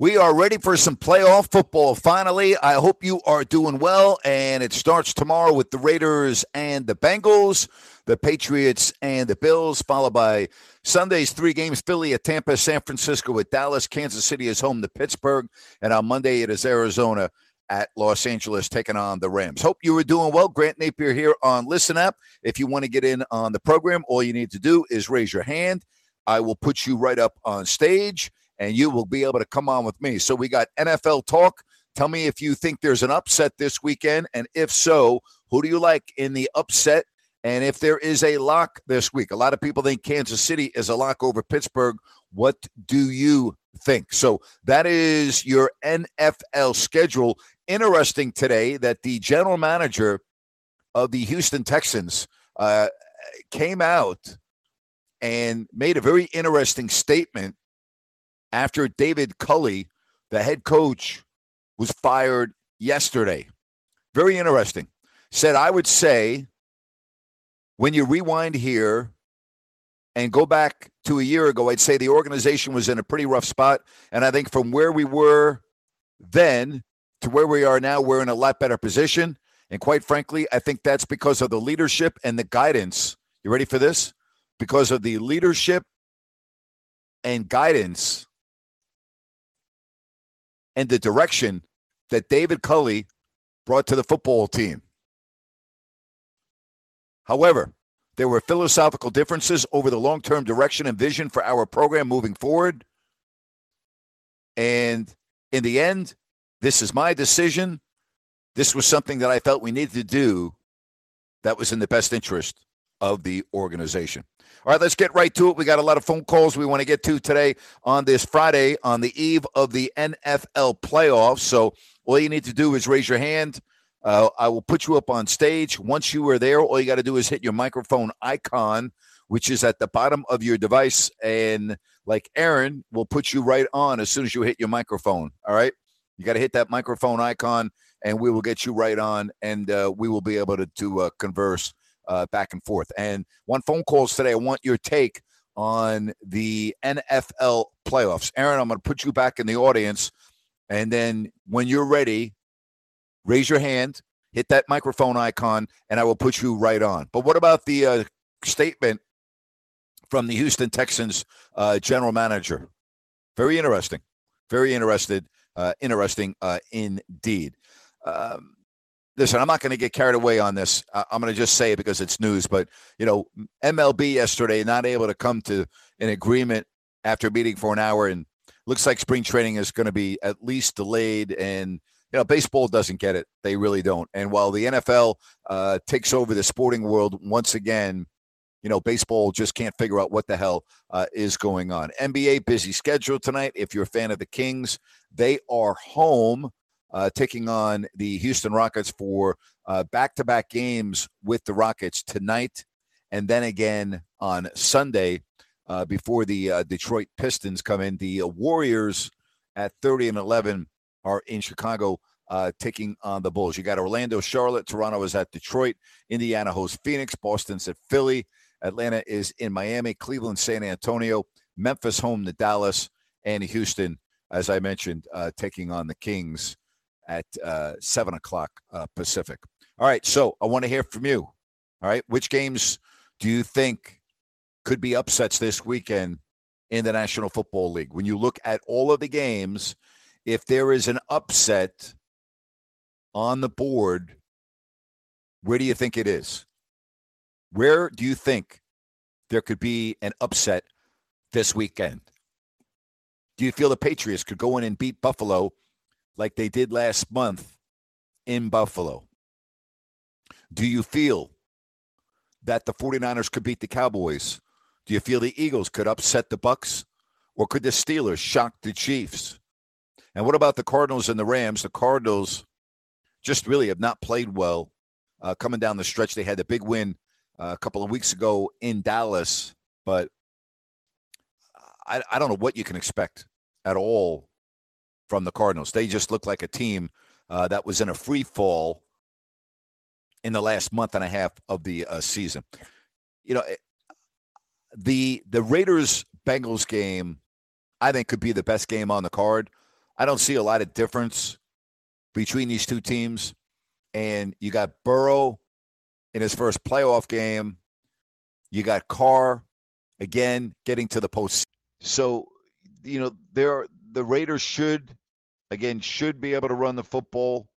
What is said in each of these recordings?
We are ready for some playoff football finally. I hope you are doing well. And it starts tomorrow with the Raiders and the Bengals, the Patriots and the Bills, followed by Sunday's three games Philly at Tampa, San Francisco with Dallas, Kansas City is home to Pittsburgh. And on Monday, it is Arizona at Los Angeles taking on the Rams. Hope you are doing well. Grant Napier here on Listen Up. If you want to get in on the program, all you need to do is raise your hand. I will put you right up on stage and you will be able to come on with me. So we got NFL talk. Tell me if you think there's an upset this weekend, and if so, who do you like in the upset? And if there is a lock this week, a lot of people think Kansas City is a lock over Pittsburgh. What do you think? So that is your NFL schedule. Interesting today that the general manager of the Houston Texans uh, came out and made a very interesting statement after David Culley, the head coach, was fired yesterday. Very interesting. Said, I would say when you rewind here and go back to a year ago, I'd say the organization was in a pretty rough spot. And I think from where we were then to where we are now, we're in a lot better position. And quite frankly, I think that's because of the leadership and the guidance. You ready for this? Because of the leadership and guidance and the direction that David Culley brought to the football team. However, there were philosophical differences over the long term direction and vision for our program moving forward. And in the end, this is my decision. This was something that I felt we needed to do that was in the best interest of the organization. All right, let's get right to it. We got a lot of phone calls we want to get to today on this Friday on the eve of the NFL playoffs. So all you need to do is raise your hand. Uh, I will put you up on stage. Once you are there, all you got to do is hit your microphone icon, which is at the bottom of your device. And like Aaron will put you right on as soon as you hit your microphone. All right. You got to hit that microphone icon and we will get you right on and uh, we will be able to, to uh, converse uh, back and forth. And one phone calls today. I want your take on the NFL playoffs. Aaron, I'm going to put you back in the audience. And then when you're ready, raise your hand, hit that microphone icon, and I will put you right on. But what about the uh, statement from the Houston Texans uh, general manager? Very interesting. Very interested. Uh, interesting uh, indeed. Um, listen, I'm not going to get carried away on this. I'm going to just say it because it's news. But you know, MLB yesterday not able to come to an agreement after meeting for an hour, and looks like spring training is going to be at least delayed. And you know, baseball doesn't get it; they really don't. And while the NFL uh, takes over the sporting world once again. You know, baseball just can't figure out what the hell uh, is going on. NBA busy schedule tonight. If you're a fan of the Kings, they are home uh, taking on the Houston Rockets for back to back games with the Rockets tonight and then again on Sunday uh, before the uh, Detroit Pistons come in. The uh, Warriors at 30 and 11 are in Chicago. Uh, taking on the Bulls. You got Orlando, Charlotte, Toronto is at Detroit, Indiana hosts Phoenix, Boston's at Philly, Atlanta is in Miami, Cleveland, San Antonio, Memphis home to Dallas, and Houston, as I mentioned, uh, taking on the Kings at uh, seven o'clock uh, Pacific. All right, so I want to hear from you. All right, which games do you think could be upsets this weekend in the National Football League. When you look at all of the games, if there is an upset on the board, where do you think it is? Where do you think there could be an upset this weekend? Do you feel the Patriots could go in and beat Buffalo like they did last month in Buffalo? Do you feel that the 49ers could beat the Cowboys? Do you feel the Eagles could upset the Bucs or could the Steelers shock the Chiefs? And what about the Cardinals and the Rams? The Cardinals just really have not played well uh, coming down the stretch. They had the big win uh, a couple of weeks ago in Dallas, but I, I don't know what you can expect at all from the Cardinals. They just looked like a team uh, that was in a free fall in the last month and a half of the uh, season. You know, the the Raiders Bengals game, I think, could be the best game on the card. I don't see a lot of difference between these two teams. And you got Burrow in his first playoff game. You got Carr again getting to the post. So, you know, there the Raiders should again should be able to run the football.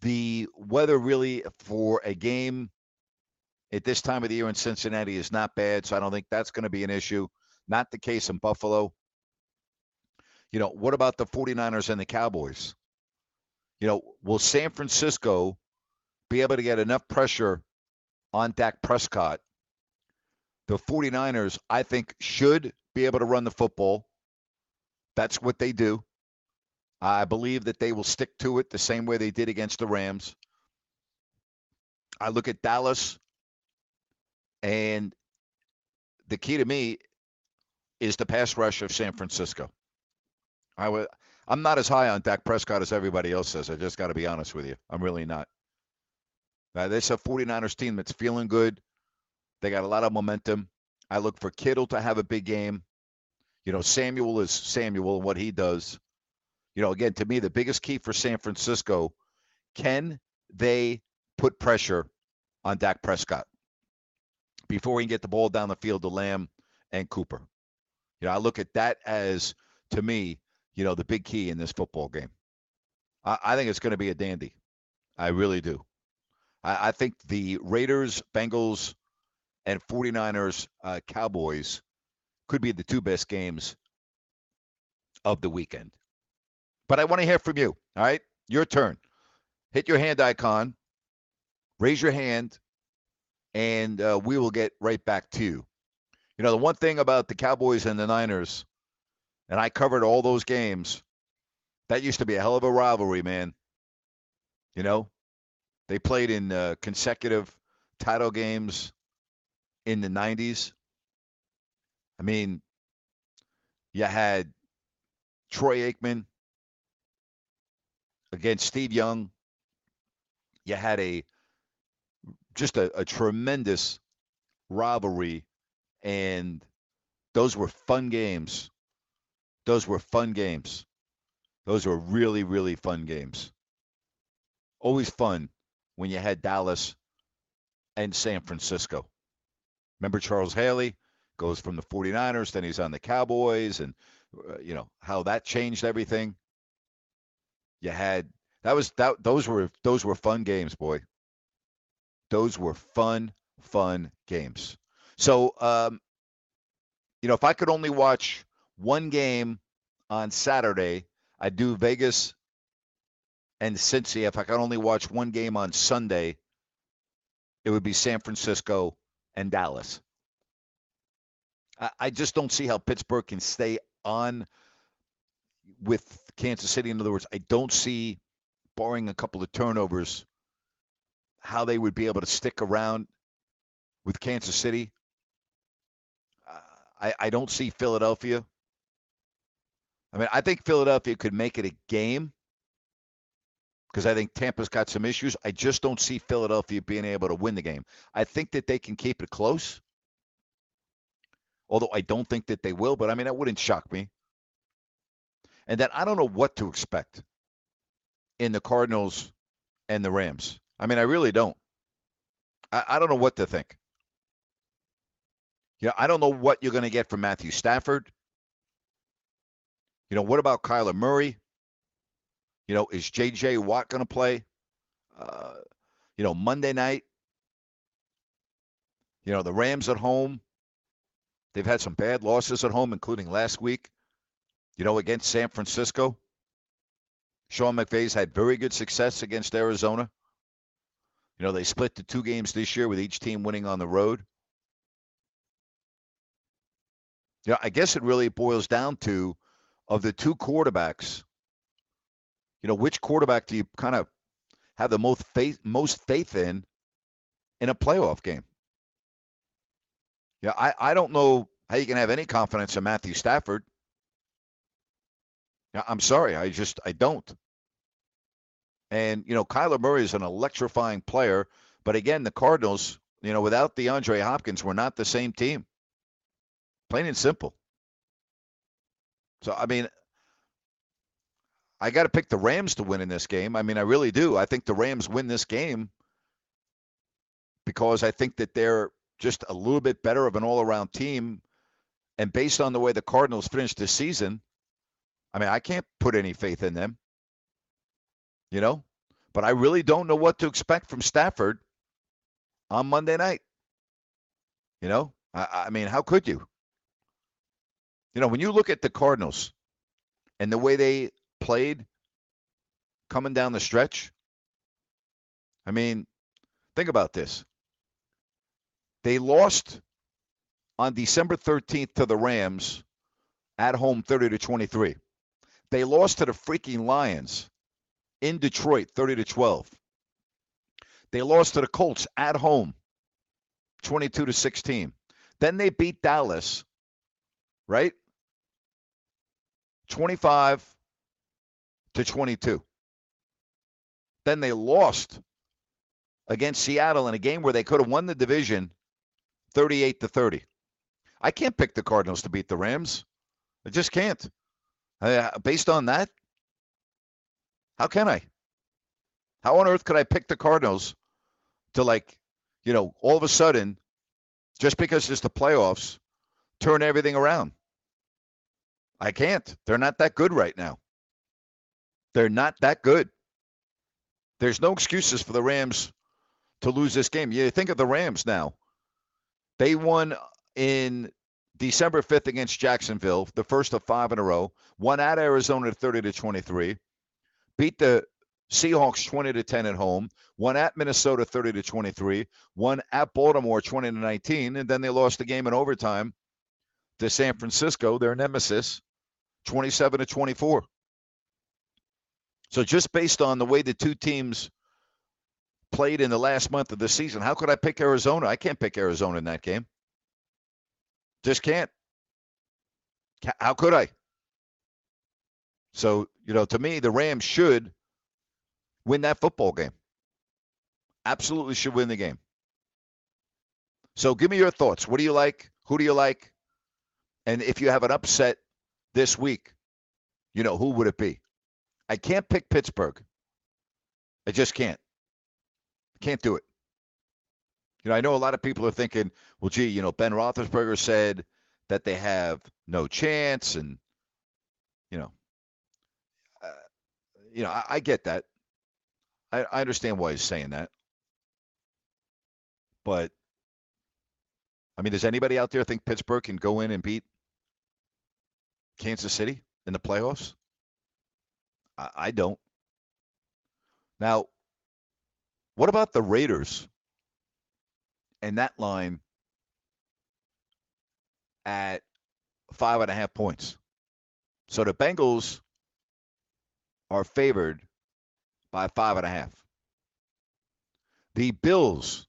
The weather really for a game at this time of the year in Cincinnati is not bad, so I don't think that's going to be an issue. Not the case in Buffalo. You know, what about the 49ers and the Cowboys? You know, will San Francisco be able to get enough pressure on Dak Prescott? The 49ers, I think, should be able to run the football. That's what they do. I believe that they will stick to it the same way they did against the Rams. I look at Dallas, and the key to me is the pass rush of San Francisco. I would I'm not as high on Dak Prescott as everybody else says. I just got to be honest with you. I'm really not. Uh, this is a 49ers team that's feeling good. They got a lot of momentum. I look for Kittle to have a big game. You know, Samuel is Samuel and what he does. You know, again, to me, the biggest key for San Francisco can they put pressure on Dak Prescott before he can get the ball down the field to Lamb and Cooper? You know, I look at that as, to me, you know, the big key in this football game. I, I think it's going to be a dandy. I really do. I, I, think the Raiders, Bengals, and 49ers, uh, Cowboys could be the two best games of the weekend. But I want to hear from you. All right. Your turn. Hit your hand icon, raise your hand, and uh, we will get right back to you. You know, the one thing about the Cowboys and the Niners and I covered all those games. That used to be a hell of a rivalry, man. You know, they played in uh, consecutive title games in the 90s. I mean, you had Troy Aikman against Steve Young. You had a just a, a tremendous rivalry, and those were fun games. Those were fun games. Those were really, really fun games. Always fun when you had Dallas and San Francisco. Remember Charles Haley goes from the 49ers, then he's on the Cowboys, and uh, you know how that changed everything. You had that was that those were those were fun games, boy. Those were fun, fun games. So um, you know, if I could only watch one game on Saturday. I'd do Vegas and Cincy. If I could only watch one game on Sunday, it would be San Francisco and Dallas. I, I just don't see how Pittsburgh can stay on with Kansas City. In other words, I don't see, barring a couple of turnovers, how they would be able to stick around with Kansas City. I, I don't see Philadelphia I mean, I think Philadelphia could make it a game because I think Tampa's got some issues. I just don't see Philadelphia being able to win the game. I think that they can keep it close, although I don't think that they will, but I mean, that wouldn't shock me. And then I don't know what to expect in the Cardinals and the Rams. I mean, I really don't. I, I don't know what to think. You know, I don't know what you're going to get from Matthew Stafford. You know, what about Kyler Murray? You know, is J.J. Watt going to play? Uh, you know, Monday night. You know, the Rams at home. They've had some bad losses at home, including last week, you know, against San Francisco. Sean McVay's had very good success against Arizona. You know, they split the two games this year with each team winning on the road. Yeah, I guess it really boils down to of the two quarterbacks, you know, which quarterback do you kind of have the most faith most faith in in a playoff game? Yeah, I, I don't know how you can have any confidence in Matthew Stafford. I'm sorry, I just I don't. And you know, Kyler Murray is an electrifying player, but again, the Cardinals, you know, without DeAndre Hopkins, were not the same team. Plain and simple. So I mean, I got to pick the Rams to win in this game. I mean, I really do. I think the Rams win this game because I think that they're just a little bit better of an all-around team and based on the way the Cardinals finished this season, I mean, I can't put any faith in them. You know? But I really don't know what to expect from Stafford on Monday night. You know? I, I mean, how could you? You know, when you look at the Cardinals and the way they played coming down the stretch, I mean, think about this. They lost on December 13th to the Rams at home 30 to 23. They lost to the freaking Lions in Detroit 30 to 12. They lost to the Colts at home 22 to 16. Then they beat Dallas, right? 25 to 22. Then they lost against Seattle in a game where they could have won the division 38 to 30. I can't pick the Cardinals to beat the Rams. I just can't. Uh, based on that, how can I? How on earth could I pick the Cardinals to like, you know, all of a sudden, just because it's the playoffs, turn everything around? I can't. They're not that good right now. They're not that good. There's no excuses for the Rams to lose this game. You think of the Rams now. They won in December 5th against Jacksonville, the first of five in a row, won at Arizona 30 to 23, beat the Seahawks 20 to 10 at home, won at Minnesota 30 to 23, won at Baltimore 20 to 19, and then they lost the game in overtime to San Francisco, their nemesis, 27 to 24. So just based on the way the two teams played in the last month of the season, how could I pick Arizona? I can't pick Arizona in that game. Just can't. How could I? So, you know, to me, the Rams should win that football game. Absolutely should win the game. So give me your thoughts. What do you like? Who do you like? And if you have an upset this week, you know, who would it be? I can't pick Pittsburgh. I just can't. Can't do it. You know, I know a lot of people are thinking, well, gee, you know, Ben Roethlisberger said that they have no chance, and you know, uh, you know, I, I get that. I, I understand why he's saying that, but I mean, does anybody out there think Pittsburgh can go in and beat Kansas City in the playoffs? I, I don't. Now, what about the Raiders? and that line at five and a half points. So the Bengals are favored by five and a half. The Bills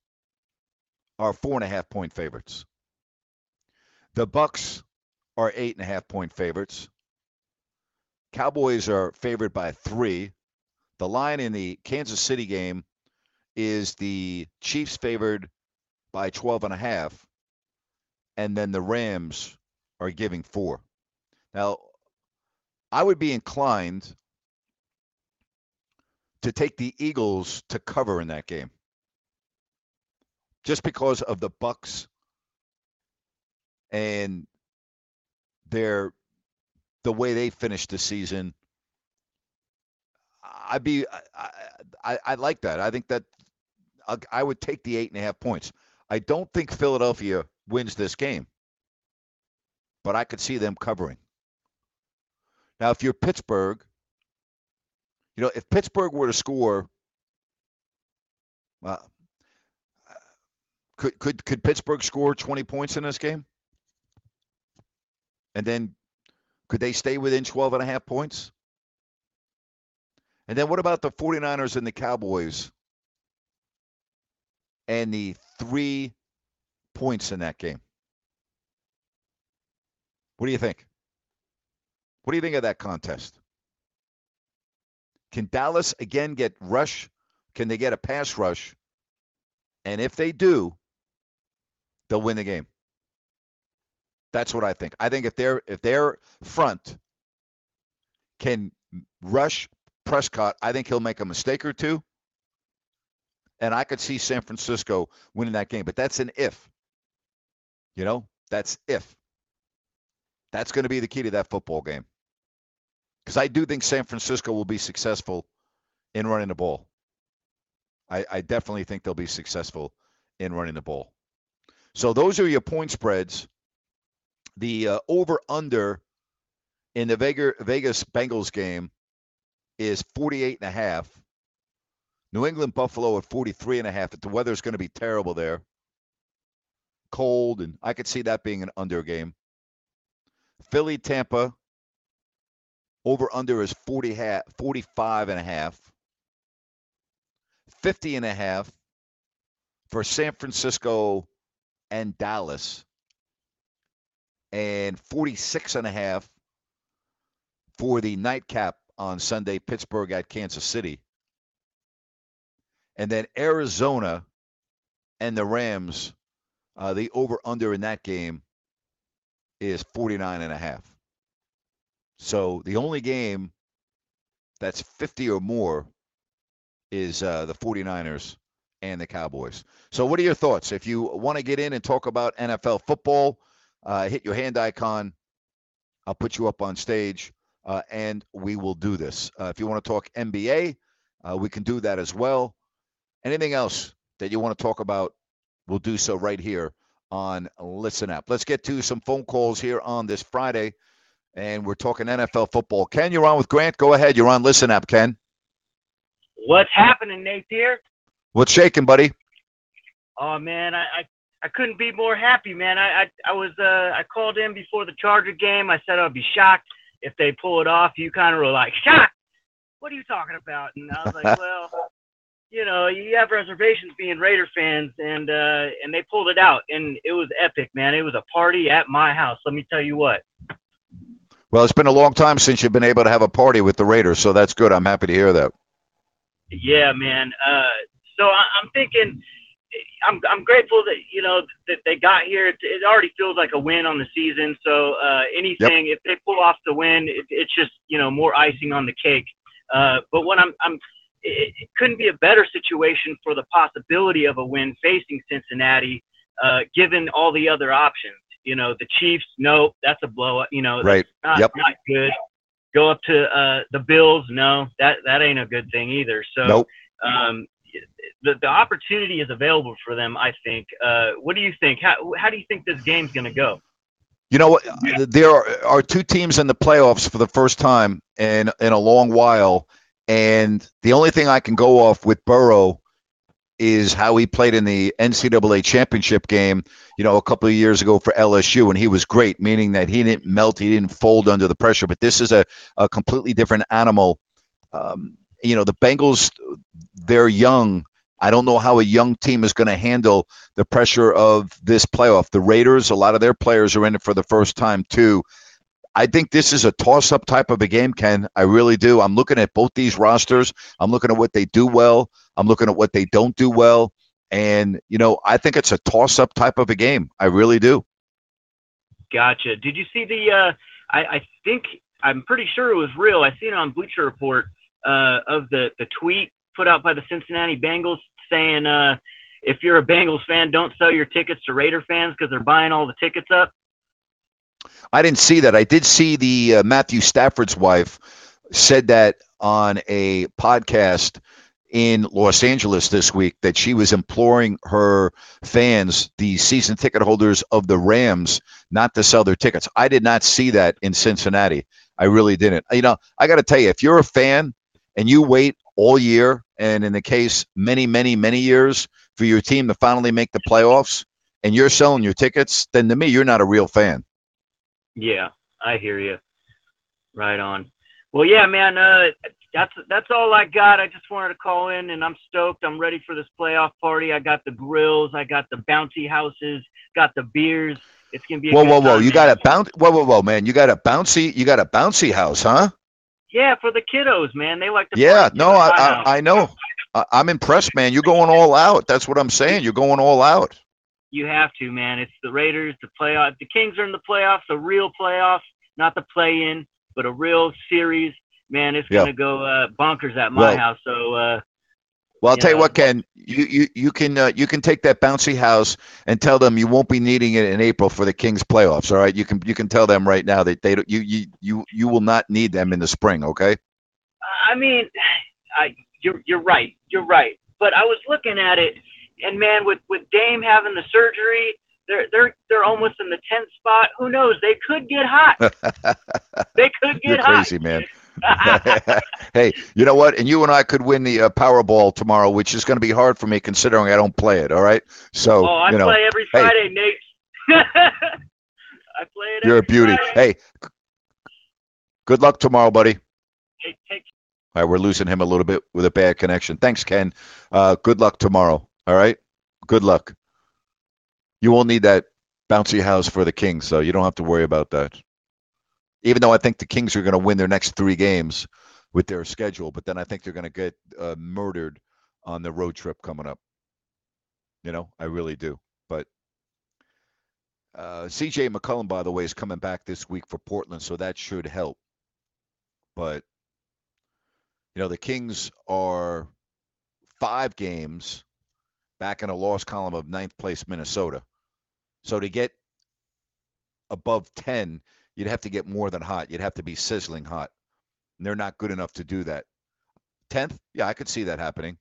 are four and a half point favorites. The Bucs are eight and a half point favorites. Cowboys are favored by three. The line in the Kansas City game is the Chiefs favored by 12 and a half. And then the Rams are giving four. Now, I would be inclined to take the Eagles to cover in that game. Just because of the Bucs and they're the way they finished the season. I'd be I, I, I like that. I think that I, would take the eight and a half points. I don't think Philadelphia wins this game, but I could see them covering. Now, if you're Pittsburgh, you know, if Pittsburgh were to score, could could could Pittsburgh score 20 points in this game? And then could they stay within 12 and a half points? And then what about the 49ers and the Cowboys? And the three points in that game. What do you think? What do you think of that contest? Can Dallas again get rush? Can they get a pass rush? And if they do, they'll win the game. That's what I think. I think if their if their front can rush Prescott, I think he'll make a mistake or two. And I could see San Francisco winning that game, but that's an if. You know, that's if. That's going to be the key to that football game. Because I do think San Francisco will be successful in running the ball. I, I definitely think they'll be successful in running the ball. So those are your point spreads. The uh, over under in the Vegas Bengals game is 48 and a half. New England Buffalo at 43 and a half. The weather's going to be terrible there. Cold, and I could see that being an under game. Philly Tampa over under is 40 ha- 45 and a half. 50 and a half for San Francisco and Dallas. And 46 and a half for the nightcap on Sunday, Pittsburgh at Kansas City. And then Arizona and the Rams, uh, the over under in that game is 49 and a half. So the only game that's 50 or more is uh, the 49ers and the Cowboys. So what are your thoughts? If you want to get in and talk about NFL football, uh, hit your hand icon. I'll put you up on stage uh, and we will do this. Uh, if you want to talk NBA, uh, we can do that as well. Anything else that you want to talk about, we'll do so right here on Listen Up. Let's get to some phone calls here on this Friday, and we're talking NFL football. Ken, you're on with Grant. Go ahead. You're on Listen Up, Ken. What's happening, Nate? Here. What's shaking, buddy? Oh man, I, I I couldn't be more happy, man. I I, I was uh I called in before the Charger game. I said I'd be shocked if they pull it off, you kind of were like, "Shot! What are you talking about?" And I was like, "Well, you know, you have reservations being Raider fans, and uh, and they pulled it out, and it was epic, man. It was a party at my house. Let me tell you what." Well, it's been a long time since you've been able to have a party with the Raiders, so that's good. I'm happy to hear that. Yeah, man. Uh, so I, I'm thinking I'm I'm grateful that you know that they got here. It, it already feels like a win on the season. So uh, anything, yep. if they pull off the win, it, it's just you know more icing on the cake. Uh, but what I'm I'm it, it couldn't be a better situation for the possibility of a win facing Cincinnati, uh, given all the other options. You know, the Chiefs, no, that's a blowout. You know, right? Not, yep. not good. Go up to uh, the Bills, no, that that ain't a good thing either. So. Nope. Um, the, the opportunity is available for them. I think. Uh, what do you think? How how do you think this game's going to go? You know what? There are, are two teams in the playoffs for the first time in in a long while, and the only thing I can go off with Burrow is how he played in the NCAA championship game, you know, a couple of years ago for LSU, and he was great, meaning that he didn't melt, he didn't fold under the pressure. But this is a, a completely different animal. Um, you know, the Bengals, they're young. I don't know how a young team is going to handle the pressure of this playoff. The Raiders, a lot of their players are in it for the first time, too. I think this is a toss up type of a game, Ken. I really do. I'm looking at both these rosters. I'm looking at what they do well. I'm looking at what they don't do well. And, you know, I think it's a toss up type of a game. I really do. Gotcha. Did you see the, uh, I, I think, I'm pretty sure it was real. I seen it on Bleacher Report uh, of the, the tweet put out by the Cincinnati Bengals saying, uh, if you're a Bengals fan, don't sell your tickets to Raider fans because they're buying all the tickets up. I didn't see that. I did see the uh, Matthew Stafford's wife said that on a podcast in Los Angeles this week that she was imploring her fans, the season ticket holders of the Rams, not to sell their tickets. I did not see that in Cincinnati. I really didn't. You know, I got to tell you, if you're a fan and you wait all year, and in the case, many, many, many years for your team to finally make the playoffs, and you're selling your tickets, then to me, you're not a real fan. Yeah, I hear you. Right on. Well, yeah, man. Uh, that's that's all I got. I just wanted to call in, and I'm stoked. I'm ready for this playoff party. I got the grills, I got the bouncy houses, got the beers. It's gonna be. whoa, whoa, whoa! You got a bounce. Whoa, whoa, whoa, man! You got a bouncy. You got a bouncy house, huh? Yeah, for the kiddos, man. They like to. Yeah. No, I, I. I know. I'm impressed, man. You're going all out. That's what I'm saying. You're going all out. You have to, man. It's the Raiders, the playoff. The Kings are in the playoffs, a real playoffs, not the play-in, but a real series. Man, it's gonna go uh, bonkers at my Well- house. So uh, Well, I'll tell you what, Ken. You you you can uh, you can take that bouncy house and tell them you won't be needing it in April for the Kings playoffs. All right. You can you can tell them right now that they don't, you you you you will not need them in the spring. Okay. I mean, I, you're you're right. You're right. But I was looking at it, and man, with with Dame having the surgery, they're they're they're almost in the tenth spot. Who knows? They could get hot. they could You're get hot. crazy, man. hey, you know what? And you and I could win the uh, Powerball tomorrow, which is going to be hard for me considering I don't play it. All right. So oh, I you know, play every hey. Friday, Nate. I play it. you're a beauty. Friday. Hey, good luck tomorrow, buddy. Hey, take All right, we're losing him a little bit with a bad connection. Thanks, Ken. Uh, good luck tomorrow. All right. Good luck. You won't need that bouncy house for the Kings, so you don't have to worry about that. Even though I think the Kings are going to win their next three games with their schedule, but then I think they're going to get uh, murdered on the road trip coming up. You know, I really do. But uh, CJ McCollum, by the way, is coming back this week for Portland, so that should help. But you know, the Kings are five games back in a loss column of ninth place Minnesota. So to get above 10, you'd have to get more than hot. You'd have to be sizzling hot. And they're not good enough to do that. 10th, yeah, I could see that happening.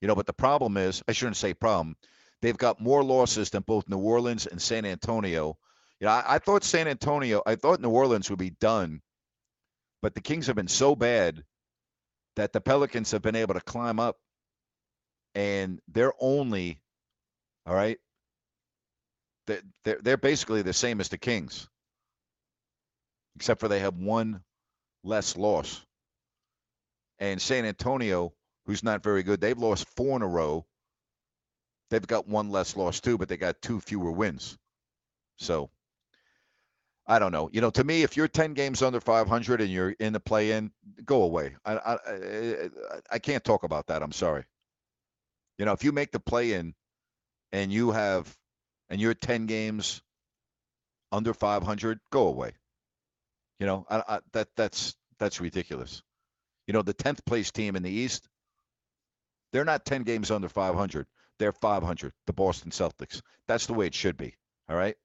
You know, but the problem is, I shouldn't say problem. They've got more losses than both New Orleans and San Antonio. You know, I, I thought San Antonio, I thought New Orleans would be done, but the Kings have been so bad that the Pelicans have been able to climb up and they're only all right. They're, they're, basically the same as the Kings, except for they have one less loss. And San Antonio, who's not very good, they've lost four in a row. They've got one less loss too, but they got two fewer wins. So I don't know. You know, to me, if you're 10 games under 500 and you're in the play-in, go away. I, I I I can't talk about that. I'm sorry. You know, if you make the play-in and you have and you're 10 games under 500, go away. You know, I, I, that that's that's ridiculous. You know, the 10th place team in the East, they're not 10 games under 500. They're 500, the Boston Celtics. That's the way it should be. All right.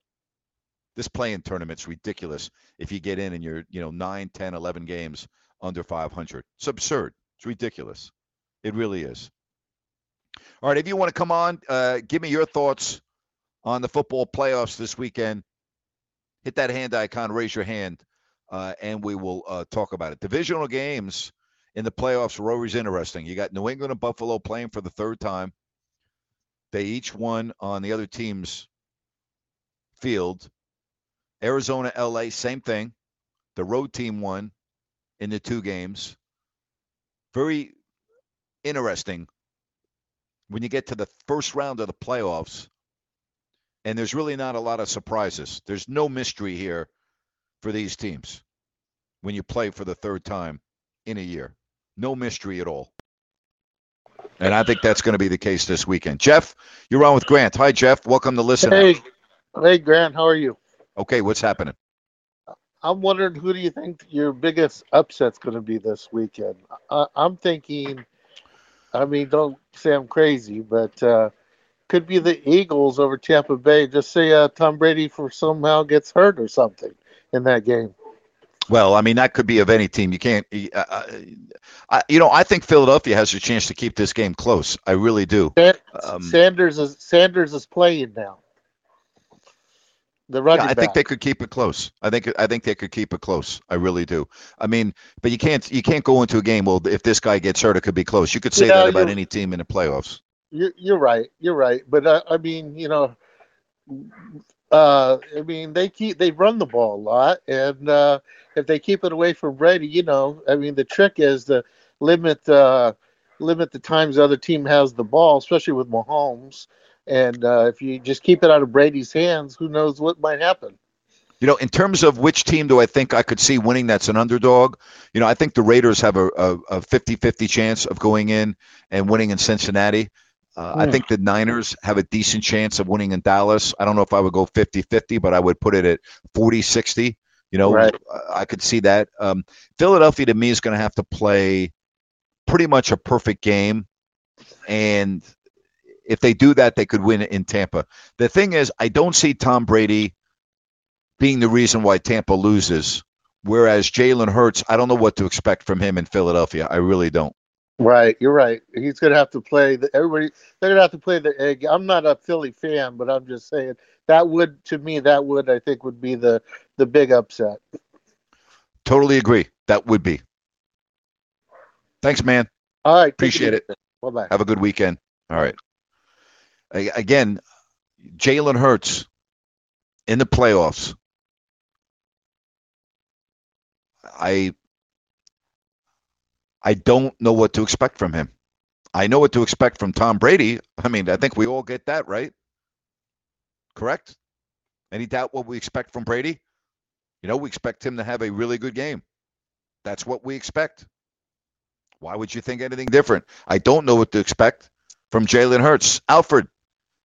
This play-in tournament's ridiculous if you get in and you're, you know, 9, 10, 11 games under 500. It's absurd. It's ridiculous. It really is. All right. If you want to come on, uh, give me your thoughts on the football playoffs this weekend. Hit that hand icon, raise your hand, uh, and we will uh, talk about it. Divisional games in the playoffs are always interesting. You got New England and Buffalo playing for the third time. They each won on the other team's field. Arizona, LA, same thing. The road team won in the two games. Very interesting when you get to the first round of the playoffs, and there's really not a lot of surprises. There's no mystery here for these teams when you play for the third time in a year. No mystery at all. And I think that's going to be the case this weekend. Jeff, you're on with Grant. Hi, Jeff. Welcome to Listen. Hey, hey, Grant, how are you? Okay, what's happening? I'm wondering who do you think your biggest upset's going to be this weekend? I, I'm thinking, I mean, don't say I'm crazy, but uh, could be the Eagles over Tampa Bay. Just say uh, Tom Brady for somehow gets hurt or something in that game. Well, I mean that could be of any team. You can't. Uh, I, you know, I think Philadelphia has a chance to keep this game close. I really do. Um, Sanders is Sanders is playing now. The running yeah, I back. think they could keep it close. I think I think they could keep it close. I really do. I mean, but you can't you can't go into a game. Well, if this guy gets hurt, it could be close. You could say Yeah, that about any team in the playoffs. You're, you're right. You're right. But uh, I mean, you know, uh, I mean, they keep they run the ball a lot, and uh, if they keep it away from Brady, you know, I mean, the trick is to limit uh, limit the times the other team has the ball, especially with Mahomes. And uh, if you just keep it out of Brady's hands, who knows what might happen? You know, in terms of which team do I think I could see winning that's an underdog, you know, I think the Raiders have a, a, a 50-50 chance of going in and winning in Cincinnati. Uh, I think the Niners have a decent chance of winning in Dallas. I don't know if I would go 50-50, but I would put it at 40-60. You know, Right. I- I could see that. Um, Philadelphia to me is going to have to play pretty much a perfect game, and if they do that, they could win in Tampa. The thing is, I don't see Tom Brady being the reason why Tampa loses. Whereas Jalen Hurts, I don't know what to expect from him in Philadelphia. I really don't. Right, you're right. He's gonna have to play. The, everybody, they're gonna have to play the egg. I'm not a Philly fan, but I'm just saying that would, to me, that would I think would be the the big upset. Totally agree. That would be. Thanks, man. All right, Appreciate it. Bye bye. Have a good weekend. All right. Again, Jalen Hurts in the playoffs. I I don't know what to expect from him. I know what to expect from Tom Brady. I mean, I think we all get that, right? Correct? Any doubt what we expect from Brady? You know, we expect him to have a really good game. That's what we expect. Why would you think anything different? I don't know what to expect from Jalen Hurts. Alfred,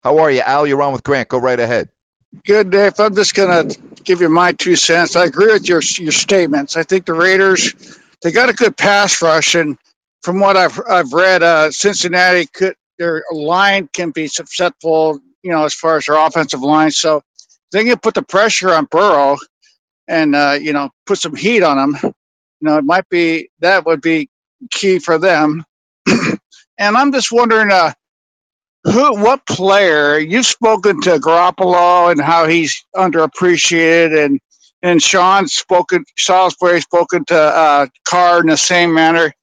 how are you? Al, you're on with Grant. Go right ahead. Good, Dave. I'm just going to give you my two cents. I agree with your your statements. I think the Raiders they got a good pass rush, and from what I've I've read, uh, Cincinnati could their line can be susceptible, you know, as far as their offensive line. So they can put the pressure on Burrow, and uh, you know, put some heat on him. You know, it might be that would be key for them. and I'm just wondering. Uh, who what player you've spoken to Garoppolo and how he's underappreciated and and Sean's spoken Salisbury spoken to uh, Carr in the same manner.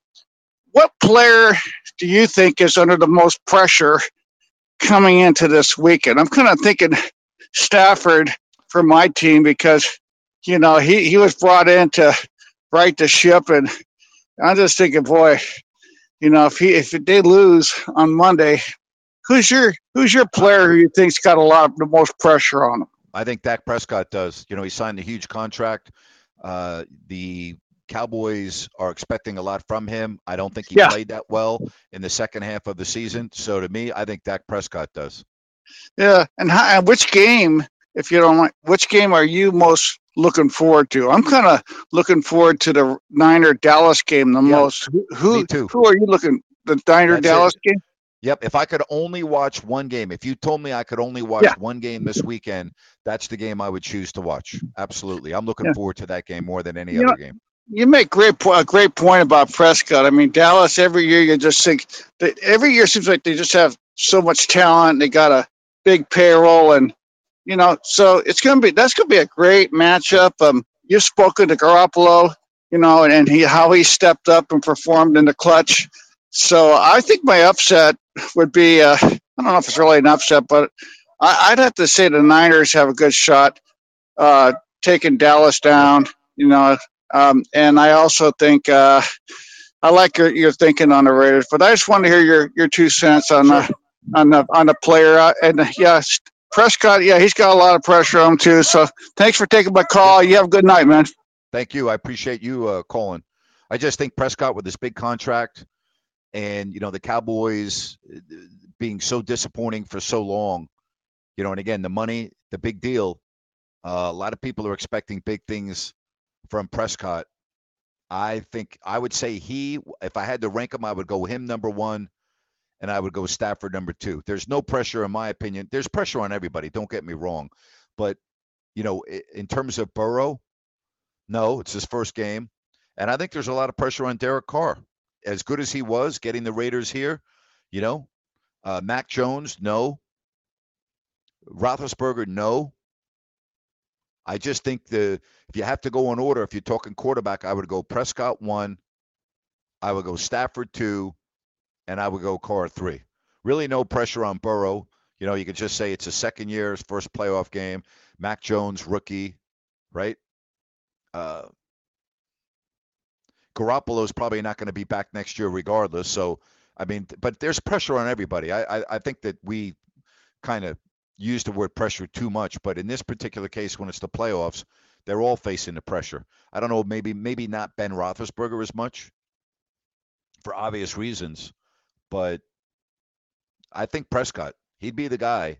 What player do you think is under the most pressure coming into this weekend? I'm kind of thinking Stafford for my team because you know he, he was brought in to right the ship and I'm just thinking, boy, you know, if he if they lose on Monday, who's your who's your player who you think's got a lot of the most pressure on him? I think Dak Prescott does. You know, he signed a huge contract. Uh, the Cowboys are expecting a lot from him. I don't think he Yeah. played that well in the second half of the season. So to me, I think Dak Prescott does. Yeah, and, how, and which game, if you don't mind, which game are you most looking forward to? I'm kind of looking forward to the Niner Dallas game the Yeah, most. Who who, me too. who are you looking the Niner Dallas game? Yep. If I could only watch one game, if you told me I could only watch Yeah. one game this weekend, that's the game I would choose to watch. Absolutely. I'm looking Yeah. forward to that game more than any You other know- game. You make great po- a great point about Prescott. I mean, Dallas every year you just think that every year seems like they just have so much talent. They got a big payroll, and you know, so it's gonna be that's gonna be a great matchup. Um, you've spoken to Garoppolo, you know, and, and he how he stepped up and performed in the clutch. So I think my upset would be uh, I don't know if it's really an upset, but I, I'd have to say the Niners have a good shot uh, taking Dallas down. You know, um, and I also think uh, I like your, your thinking on the Raiders, but I just want to hear your, your two cents on the on the on the player. Uh, and uh, yes, Prescott, yeah, he's got a lot of pressure on him too. So thanks for taking my call. You have a good night, man. Thank you. I appreciate you uh, calling. I just think Prescott with this big contract and, you know, the Cowboys uh, being so disappointing for so long, you know, and again, the money, the big deal. Uh, a lot of people are expecting big things from Prescott. I think I would say he, if I had to rank him, I would go him number one. and I would go Stafford number two. There's no pressure, in my opinion. There's pressure on everybody. Don't get me wrong, but you know, in terms of Burrow, no, it's his first game, and I think there's a lot of pressure on Derek Carr. As good as he was getting the Raiders here, you know, uh, Mac Jones, no. Roethlisberger, no. I just think the if you have to go in order, if you're talking quarterback, I would go Prescott one, I would go Stafford two, and I would go Carr three. Really, no pressure on Burrow. You know, you could just say it's a second year, first playoff game. Mac Jones, rookie, right? Uh, Garoppolo's probably not going to be back next year, regardless. So, I mean, but there's pressure on everybody. I I, I think that we kind of use the word pressure too much, but in this particular case, when it's the playoffs, they're all facing the pressure. I don't know, maybe maybe not Ben Roethlisberger as much for obvious reasons, but I think Prescott, he'd be the guy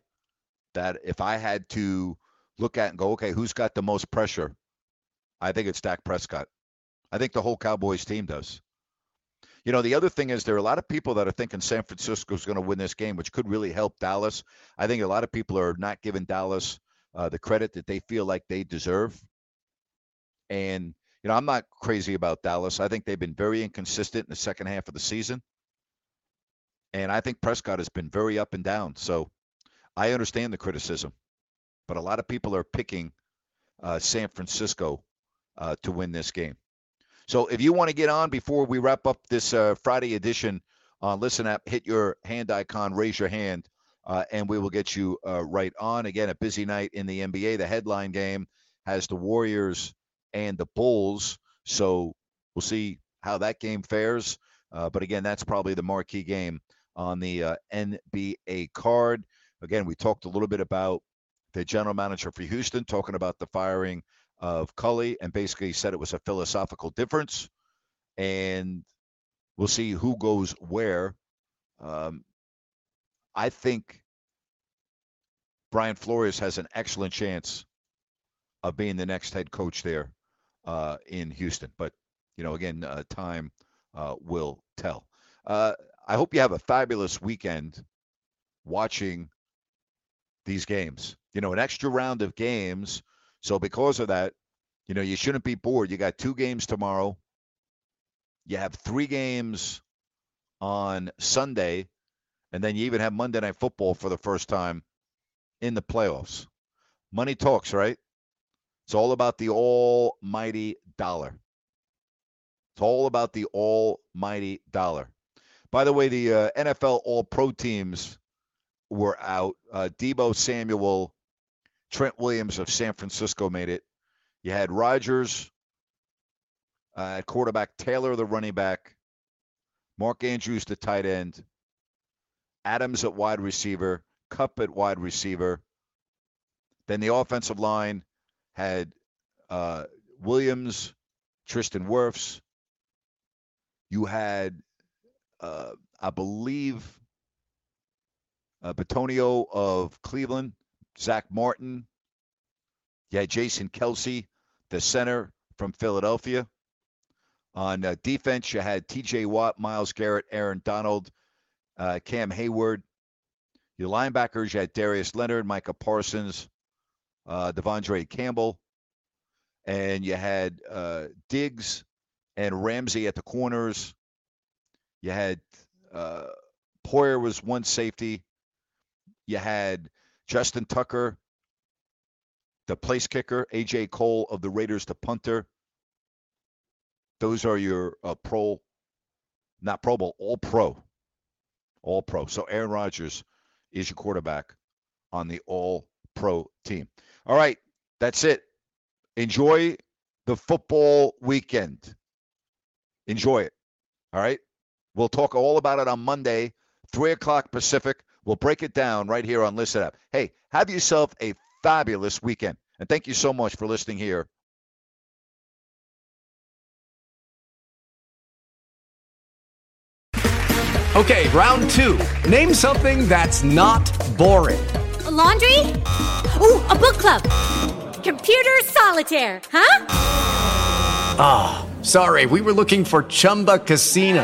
that if I had to look at and go, okay, who's got the most pressure? I think it's Dak Prescott. I think the whole Cowboys team does. You know, the other thing is there are a lot of people that are thinking San Francisco is going to win this game, which could really help Dallas. I think a lot of people are not giving Dallas uh, the credit that they feel like they deserve. And, you know, I'm not crazy about Dallas. I think they've been very inconsistent in the second half of the season. And I think Prescott has been very up and down. So I understand the criticism, but a lot of people are picking uh, San Francisco uh, to win this game. So if you want to get on before we wrap up this uh, Friday edition on Listen Up, hit your hand icon, raise your hand, uh, and we will get you uh, right on. Again, a busy night in the NBA. The headline game has the Warriors and the Bulls. So we'll see how that game fares. Uh, but again, that's probably the marquee game on the uh, NBA card. Again, we talked a little bit about the general manager for Houston, talking about the firing of Culley and basically said it was a philosophical difference. And we'll see who goes where. Um, I think Brian Flores has an excellent chance of being the next head coach there uh, in Houston. But, you know, again, uh, time uh, will tell. Uh, I hope you have a fabulous weekend watching these games. You know, an extra round of games so because of that, you know, you shouldn't be bored. You got two games tomorrow. You have three games on Sunday, and then you even have Monday Night Football for the first time in the playoffs. Money talks, right? It's all about the almighty dollar. It's all about the almighty dollar. By the way, the uh, NFL All Pro teams were out. Uh, Deebo Samuel Trent Williams of San Francisco made it. You had Rodgers uh, at quarterback, Taylor the running back, Mark Andrews the tight end, Adams at wide receiver, Kupp at wide receiver. Then the offensive line had uh, Williams, Tristan Wirfs. You had, uh, I believe, uh, Bitonio of Cleveland, Zach Martin. Had Jason Kelce, the center from Philadelphia. On uh, defense, you had T.J. Watt, Myles Garrett, Aaron Donald, uh, Cam Heyward. Your linebackers, you had Darius Leonard, Micah Parsons, uh, De'Vondre Campbell, and you had uh, Diggs and Ramsey at the corners. You had uh, Poyer was one safety. You had Justin Tucker, the place kicker, AJ Cole of the Raiders, the punter. Those are your uh, pro, not Pro Bowl, all pro. All pro. So Aaron Rodgers is your quarterback on the all pro team. All right, that's it. Enjoy the football weekend. Enjoy it. All right. We'll talk all about it on Monday, 3 o'clock Pacific. We'll break it down right here on Listen Up. Hey, have yourself a fabulous weekend. And thank you so much for listening here. Okay, round two. Name something that's not boring. A laundry? Ooh, a book club. Computer solitaire, huh? Ah, oh, sorry, we were looking for Chumba Casino.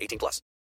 18 plus.